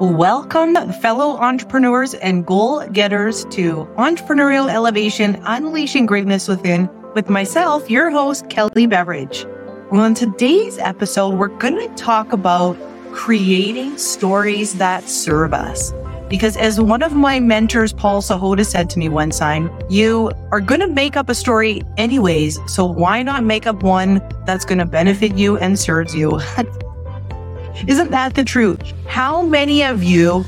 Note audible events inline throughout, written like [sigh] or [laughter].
Welcome, fellow entrepreneurs and goal getters, to Entrepreneurial Elevation Unleashing Greatness Within with myself, your host, Kelley Beveridge. Well, today's episode, we're going to talk about creating stories that serve us. Because as one of my mentors, Paul Sahota, said to me one time, you are going to make up a story anyways. So why not make up one that's going to benefit you and serves you? [laughs] Isn't that the truth? How many of you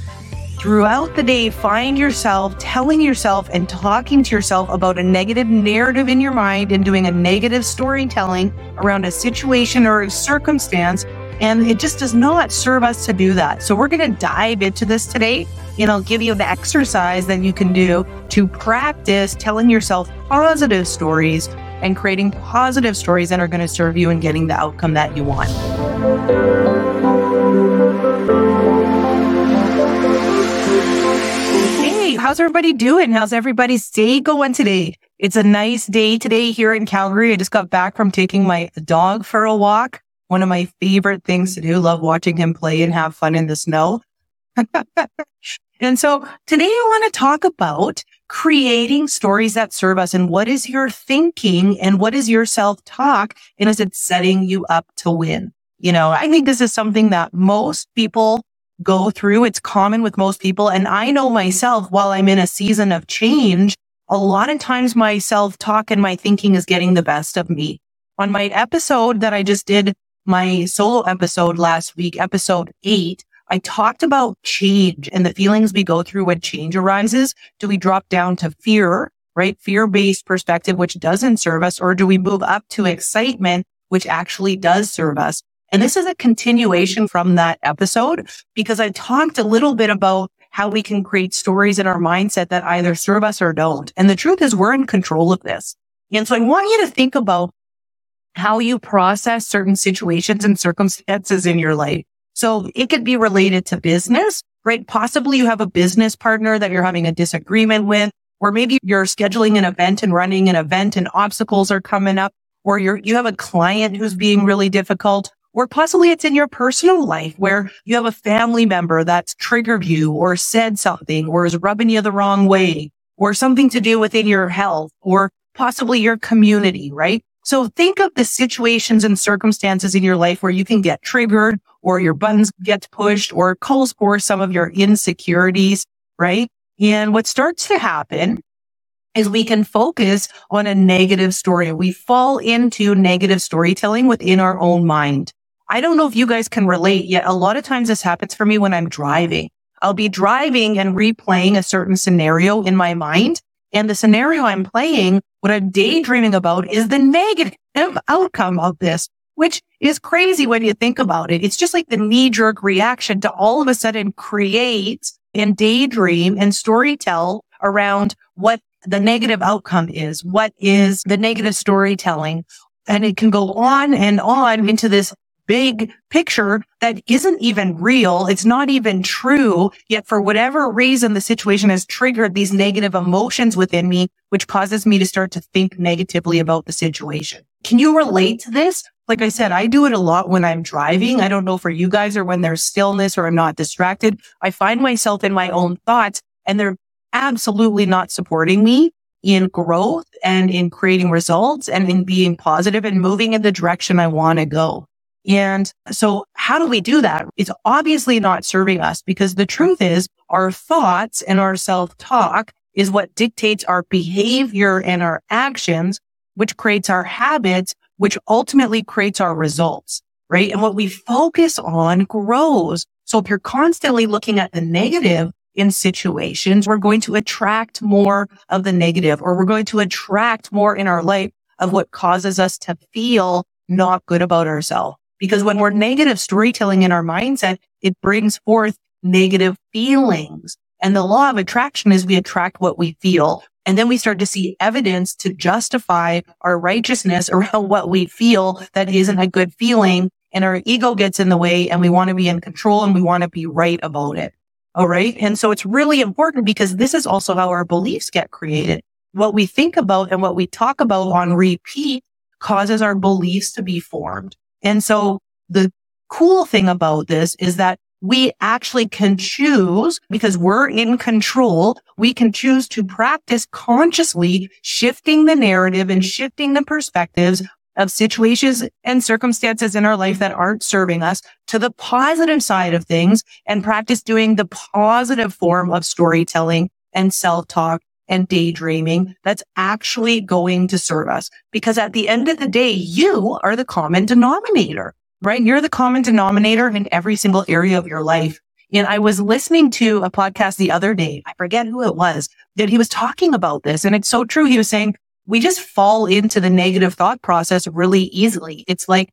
throughout the day find yourself telling yourself and talking to yourself about a negative narrative in your mind and doing a negative storytelling around a situation or a circumstance? And it just does not serve us to do that. So we're going to dive into this today and I'll give you the exercise that you can do to practice telling yourself positive stories and creating positive stories that are going to serve you and getting the outcome that you want. How's everybody doing? How's everybody's day going today? It's a nice day today here in Calgary. I just got back from taking my dog for a walk. One of my favorite things to do. Love watching him play and have fun in the snow. [laughs] and so today I want to talk about creating stories that serve us and what is your thinking and what is your self talk and is it setting you up to win? You know, I think this is something that most people go through. It's common with most people. And I know myself while I'm in a season of change, a lot of times my self talk and my thinking is getting the best of me. On my episode that I just did, my solo episode last week, episode eight, I talked about change and the feelings we go through when change arises. Do we drop down to fear, right? Fear based perspective, which doesn't serve us, or do we move up to excitement, which actually does serve us? And this is a continuation from that episode because I talked a little bit about how we can create stories in our mindset that either serve us or don't. And the truth is we're in control of this. And so I want you to think about how you process certain situations and circumstances in your life. So it could be related to business, right? Possibly you have a business partner that you're having a disagreement with, or maybe you're scheduling an event and running an event and obstacles are coming up, or you're, you have a client who's being really difficult, or possibly it's in your personal life where you have a family member that's triggered you or said something or is rubbing you the wrong way or something to do within your health or possibly your community, right? So think of the situations and circumstances in your life where you can get triggered or your buttons get pushed or calls for some of your insecurities, right? And what starts to happen is we can focus on a negative story. We fall into negative storytelling within our own mind. I don't know if you guys can relate yet. A lot of times this happens for me when I'm driving. I'll be driving and replaying a certain scenario in my mind. And the scenario I'm playing, what I'm daydreaming about is the negative outcome of this, which is crazy when you think about it. It's just like the knee jerk reaction to all of a sudden create and daydream and storytell around what the negative outcome is. What is the negative storytelling? And it can go on and on into this big picture that isn't even real. It's not even true. Yet for whatever reason, the situation has triggered these negative emotions within me, which causes me to start to think negatively about the situation. Can you relate to this? Like I said, I do it a lot when I'm driving. I don't know for you guys or when there's stillness or I'm not distracted. I find myself in my own thoughts and they're absolutely not supporting me in growth and in creating results and in being positive and moving in the direction I want to go. And so how do we do that? It's obviously not serving us because the truth is our thoughts and our self talk is what dictates our behavior and our actions, which creates our habits, which ultimately creates our results, right? And what we focus on grows. So if you're constantly looking at the negative in situations, we're going to attract more of the negative or we're going to attract more in our life of what causes us to feel not good about ourselves. Because when we're negative storytelling in our mindset, it brings forth negative feelings. And the law of attraction is we attract what we feel. And then we start to see evidence to justify our righteousness around what we feel that isn't a good feeling. And our ego gets in the way and we want to be in control and we want to be right about it. All right. And so it's really important because this is also how our beliefs get created. What we think about and what we talk about on repeat causes our beliefs to be formed. And so the cool thing about this is that we actually can choose because we're in control. We can choose to practice consciously shifting the narrative and shifting the perspectives of situations and circumstances in our life that aren't serving us to the positive side of things and practice doing the positive form of storytelling and self-talk and daydreaming that's actually going to serve us. Because at the end of the day, you are the common denominator, right? You're the common denominator in every single area of your life. And I was listening to a podcast the other day. I forget who it was that he was talking about this. And it's so true. He was saying we just fall into the negative thought process really easily. It's like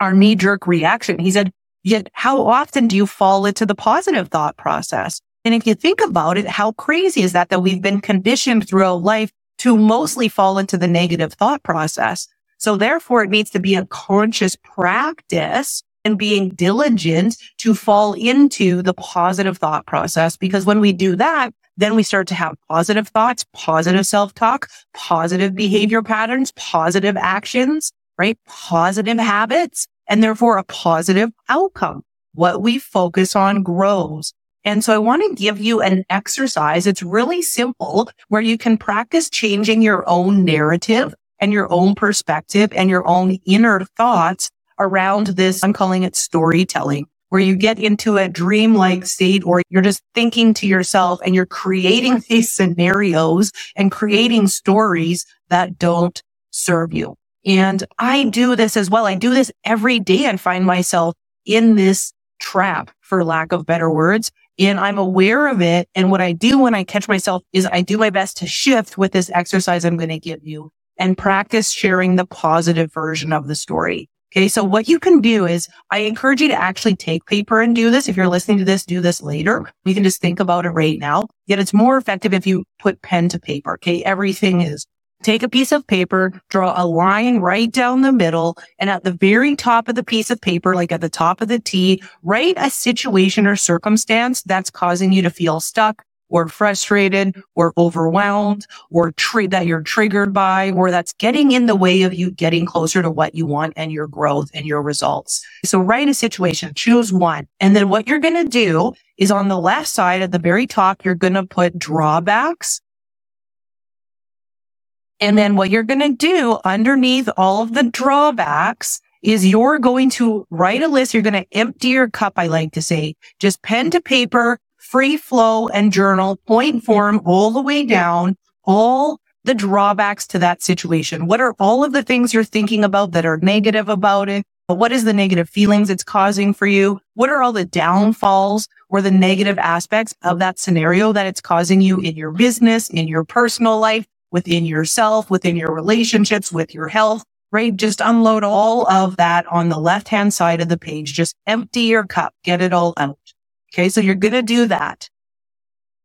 our knee jerk reaction. He said, yet how often do you fall into the positive thought process? And if you think about it, how crazy is that, that we've been conditioned throughout life to mostly fall into the negative thought process. So therefore it needs to be a conscious practice and being diligent to fall into the positive thought process. Because when we do that, then we start to have positive thoughts, positive self-talk, positive behavior patterns, positive actions, right? Positive habits, and therefore a positive outcome. What we focus on grows. And so I want to give you an exercise. It's really simple where you can practice changing your own narrative and your own perspective and your own inner thoughts around this. I'm calling it storytelling where you get into a dreamlike state or you're just thinking to yourself and you're creating [laughs] these scenarios and creating stories that don't serve you. And I do this as well. I do this every day and find myself in this trap, for lack of better words. And I'm aware of it. And what I do when I catch myself is I do my best to shift with this exercise I'm going to give you and practice sharing the positive version of the story. Okay. So what you can do is I encourage you to actually take paper and do this. If you're listening to this, do this later. You can just think about it right now. Yet it's more effective if you put pen to paper. Okay. Everything is take a piece of paper, draw a line right down the middle. And at the very top of the piece of paper, like at the top of the T, write a situation or circumstance that's causing you to feel stuck, or frustrated or overwhelmed or tr- that you're triggered by or that's getting in the way of you getting closer to what you want and your growth and your results. So write a situation, choose one. And then what you're going to do is on the left side at the very top, you're going to put drawbacks. And then what you're going to do underneath all of the drawbacks is you're going to write a list. You're going to empty your cup. I like to say just pen to paper, free flow and journal point form all the way down, all the drawbacks to that situation. What are all of the things you're thinking about that are negative about it? What is the negative feelings it's causing for you? What are all the downfalls or the negative aspects of that scenario that it's causing you in your business, in your personal life, within yourself, within your relationships, with your health, right? Just unload all of that on the left hand side of the page. Just empty your cup, get it all out. Okay. So you're going to do that.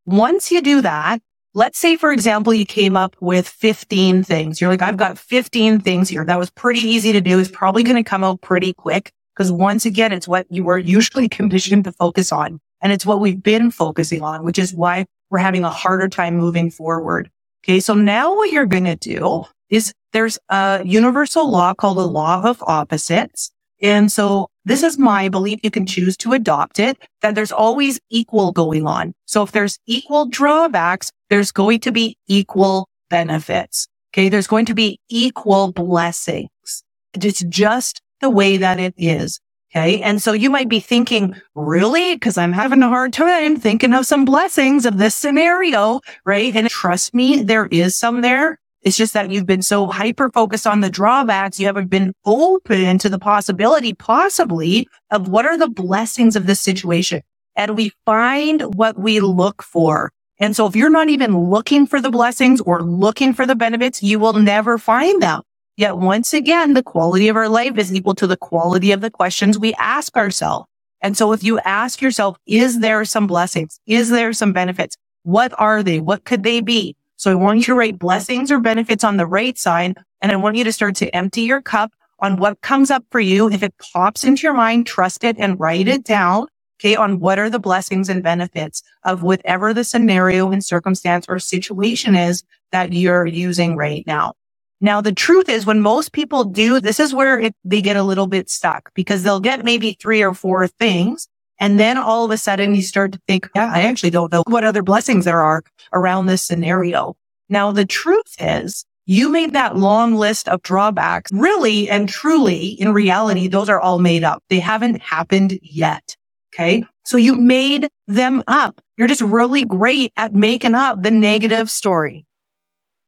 Once you do that, let's say, for example, you came up with 15 things. You're like, I've got 15 things here. That was pretty easy to do. It's probably going to come out pretty quick because once again, it's what you were usually [laughs] conditioned to focus on. And it's what we've been focusing on, which is why we're having a harder time moving forward. Okay. So now what you're going to do is there's a universal law called the law of opposites. And so this is my belief. You can choose to adopt it that there's always equal going on. So if there's equal drawbacks, there's going to be equal benefits. Okay. There's going to be equal blessings. It's just the way that it is. Okay. And so you might be thinking, really? Cause I'm having a hard time thinking of some blessings of this scenario. Right. And trust me, there is some there. It's just that you've been so hyper focused on the drawbacks. You haven't been open to the possibility, possibly, of what are the blessings of this situation. And we find what we look for. And so if you're not even looking for the blessings or looking for the benefits, you will never find them. Yet once again, the quality of our life is equal to the quality of the questions we ask ourselves. And so if you ask yourself, is there some blessings? Is there some benefits? What are they? What could they be? So I want you to write blessings or benefits on the right side. And I want you to start to empty your cup on what comes up for you. If it pops into your mind, trust it and write it down. Okay. On what are the blessings and benefits of whatever the scenario and circumstance or situation is that you're using right now. Now, the truth is when most people do, this is where it, they get a little bit stuck because they'll get maybe three or four things And then all of a sudden you start to think, yeah, I actually don't know what other blessings there are around this scenario. Now, the truth is you made that long list of drawbacks. Really and truly, in reality, those are all made up. They haven't happened yet. Okay. So you made them up. You're just really great at making up the negative story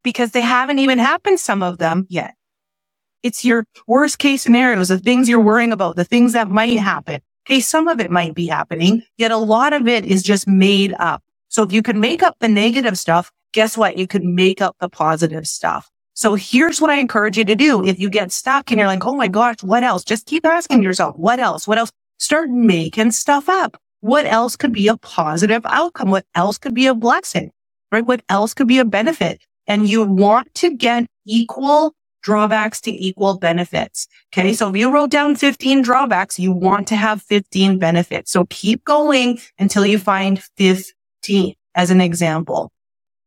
because they haven't even happened, some of them yet. It's your worst case scenarios, the things you're worrying about, the things that might happen. Okay. Some of it might be happening, yet a lot of it is just made up. So if you can make up the negative stuff, guess what? You can make up the positive stuff. So here's what I encourage you to do. If you get stuck and you're like, Oh my gosh, what else? Just keep asking yourself, what else? What else? Start making stuff up. What else could be a positive outcome? What else could be a blessing? Right? What else could be a benefit? And you want to get equal drawbacks to equal benefits. Okay. So if you wrote down 15 drawbacks, you want to have 15 benefits. So keep going until you find 15 as an example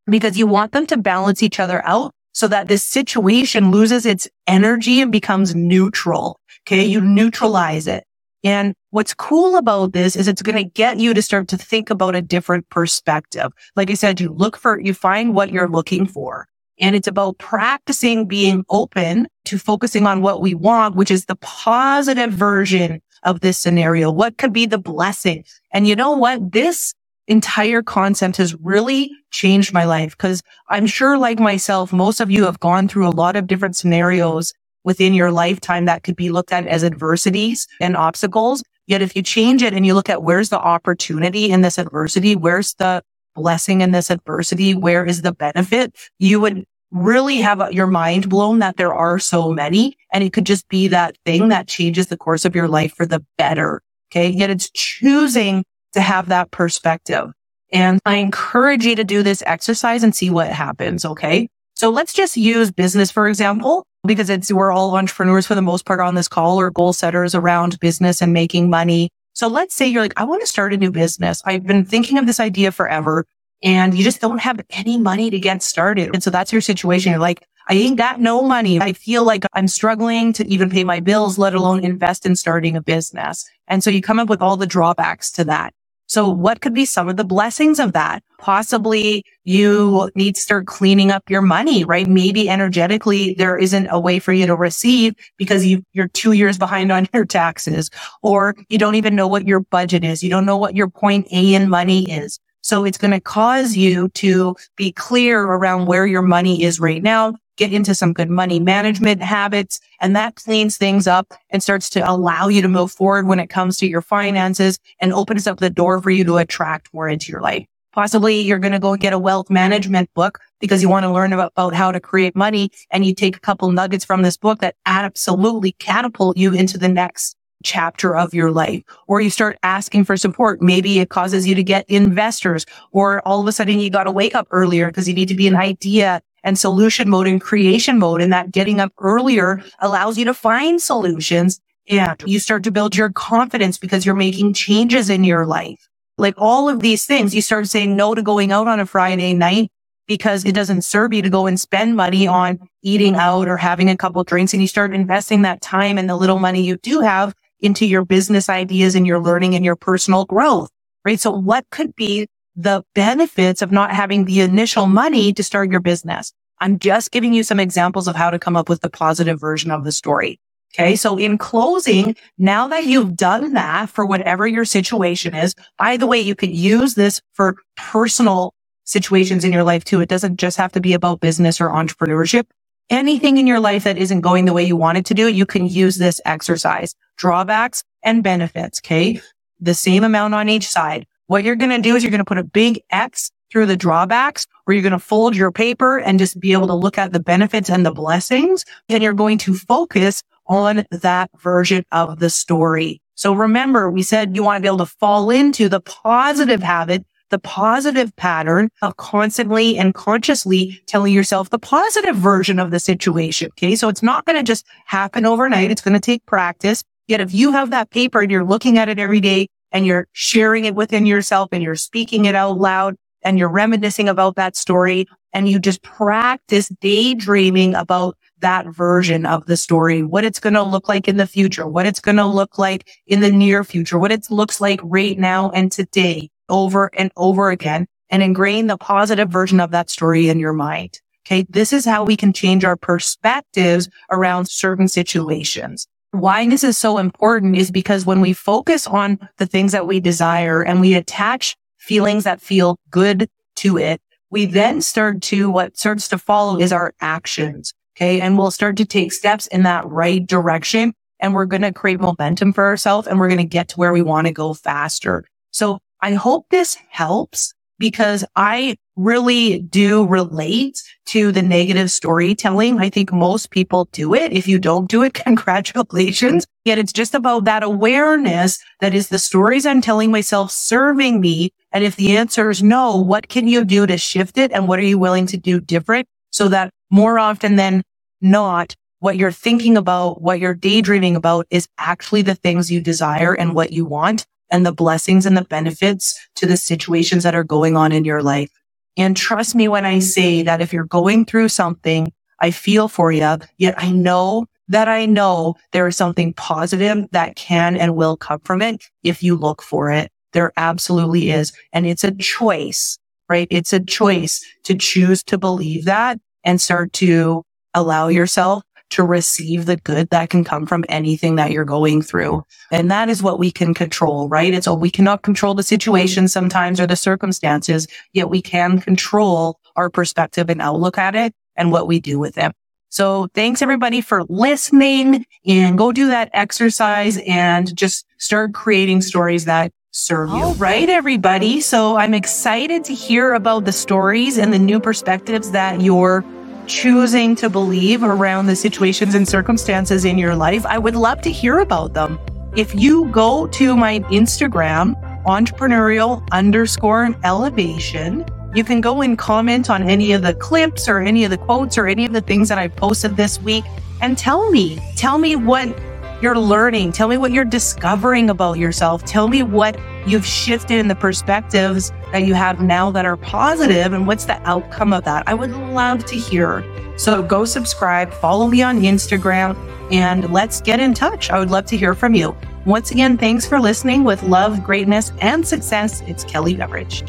because you want them to balance each other out so that this situation loses its energy and becomes neutral. Okay. You neutralize it. And what's cool about this is it's going to get you to start to think about a different perspective. Like I said, you look for, you find what you're looking for. And it's about practicing being open to focusing on what we want, which is the positive version of this scenario. What could be the blessing? And you know what? This entire concept has really changed my life because I'm sure like myself, most of you have gone through a lot of different scenarios within your lifetime that could be looked at as adversities and obstacles. Yet if you change it and you look at where's the opportunity in this adversity, where's the blessing in this adversity, where is the benefit, you would really have your mind blown that there are so many. And it could just be that thing that changes the course of your life for the better. Okay. Yet it's choosing to have that perspective. And I encourage you to do this exercise and see what happens. Okay. So let's just use business, for example, because it's, we're all entrepreneurs for the most part on this call or goal setters around business and making money. So let's say you're like, I want to start a new business. I've been thinking of this idea forever and you just don't have any money to get started. And so that's your situation. You're like, I ain't got no money. I feel like I'm struggling to even pay my bills, let alone invest in starting a business. And so you come up with all the drawbacks to that. So what could be some of the blessings of that? Possibly you need to start cleaning up your money, right? Maybe energetically there isn't a way for you to receive because you, you're two years behind on your taxes or you don't even know what your budget is. You don't know what your point A in money is. So it's going to cause you to be clear around where your money is right now, get into some good money management habits, and that cleans things up and starts to allow you to move forward when it comes to your finances and opens up the door for you to attract more into your life. Possibly you're going to go get a wealth management book because you want to learn about, about how to create money and you take a couple nuggets from this book that absolutely catapult you into the next chapter of your life, or you start asking for support. Maybe it causes you to get investors, or all of a sudden you got to wake up earlier because you need to be in idea and solution mode and creation mode. And that getting up earlier allows you to find solutions and you start to build your confidence because you're making changes in your life. Like all of these things, you start saying no to going out on a Friday night because it doesn't serve you to go and spend money on eating out or having a couple drinks and you start investing that time and the little money you do have into your business ideas and your learning and your personal growth, right? So what could be the benefits of not having the initial money to start your business? I'm just giving you some examples of how to come up with the positive version of the story. Okay. So in closing, now that you've done that for whatever your situation is, by the way, you could use this for personal situations in your life too. It doesn't just have to be about business or entrepreneurship anything in your life that isn't going the way you want it to do, you can use this exercise, drawbacks and benefits. Okay. The same amount on each side. What you're going to do is you're going to put a big X through the drawbacks or you're going to fold your paper and just be able to look at the benefits and the blessings. And you're going to focus on that version of the story. So remember, we said you want to be able to fall into the positive habit the positive pattern of constantly and consciously telling yourself the positive version of the situation. Okay. So it's not going to just happen overnight. It's going to take practice. Yet if you have that paper and you're looking at it every day and you're sharing it within yourself and you're speaking it out loud and you're reminiscing about that story and you just practice daydreaming about that version of the story, what it's going to look like in the future, what it's going to look like in the near future, what it looks like right now and today over and over again and ingrain the positive version of that story in your mind. Okay. This is how we can change our perspectives around certain situations. Why this is so important is because when we focus on the things that we desire and we attach feelings that feel good to it, we then start to, what starts to follow is our actions. Okay. And we'll start to take steps in that right direction and we're going to create momentum for ourselves and we're going to get to where we want to go faster. So I hope this helps because I really do relate to the negative storytelling. I think most people do it. If you don't do it, [laughs] congratulations. Yet it's just about that awareness that is the stories I'm telling myself serving me. And if the answer is no, what can you do to shift it? And what are you willing to do different so that more often than not, what you're thinking about, what you're daydreaming about is actually the things you desire and what you want and the blessings and the benefits to the situations that are going on in your life. And trust me when I say that if you're going through something, I feel for you, yet I know that I know there is something positive that can and will come from it if you look for it. There absolutely is. And it's a choice, right? It's a choice to choose to believe that and start to allow yourself to receive the good that can come from anything that you're going through. And that is what we can control, right? It's all we cannot control the situation sometimes or the circumstances, yet we can control our perspective and outlook at it and what we do with it. So thanks everybody for listening and go do that exercise and just start creating stories that serve you. All right, everybody. So I'm excited to hear about the stories and the new perspectives that you're choosing to believe around the situations and circumstances in your life, I would love to hear about them. If you go to my Instagram, entrepreneurial underscore elevation, you can go and comment on any of the clips or any of the quotes or any of the things that I posted this week and tell me, tell me what you're learning. Tell me what you're discovering about yourself. Tell me what you've shifted in the perspectives that you have now that are positive and what's the outcome of that. I would love to hear. So go subscribe, follow me on Instagram, and let's get in touch. I would love to hear from you. Once again, thanks for listening with love, greatness, and success. It's Kelley Beveridge.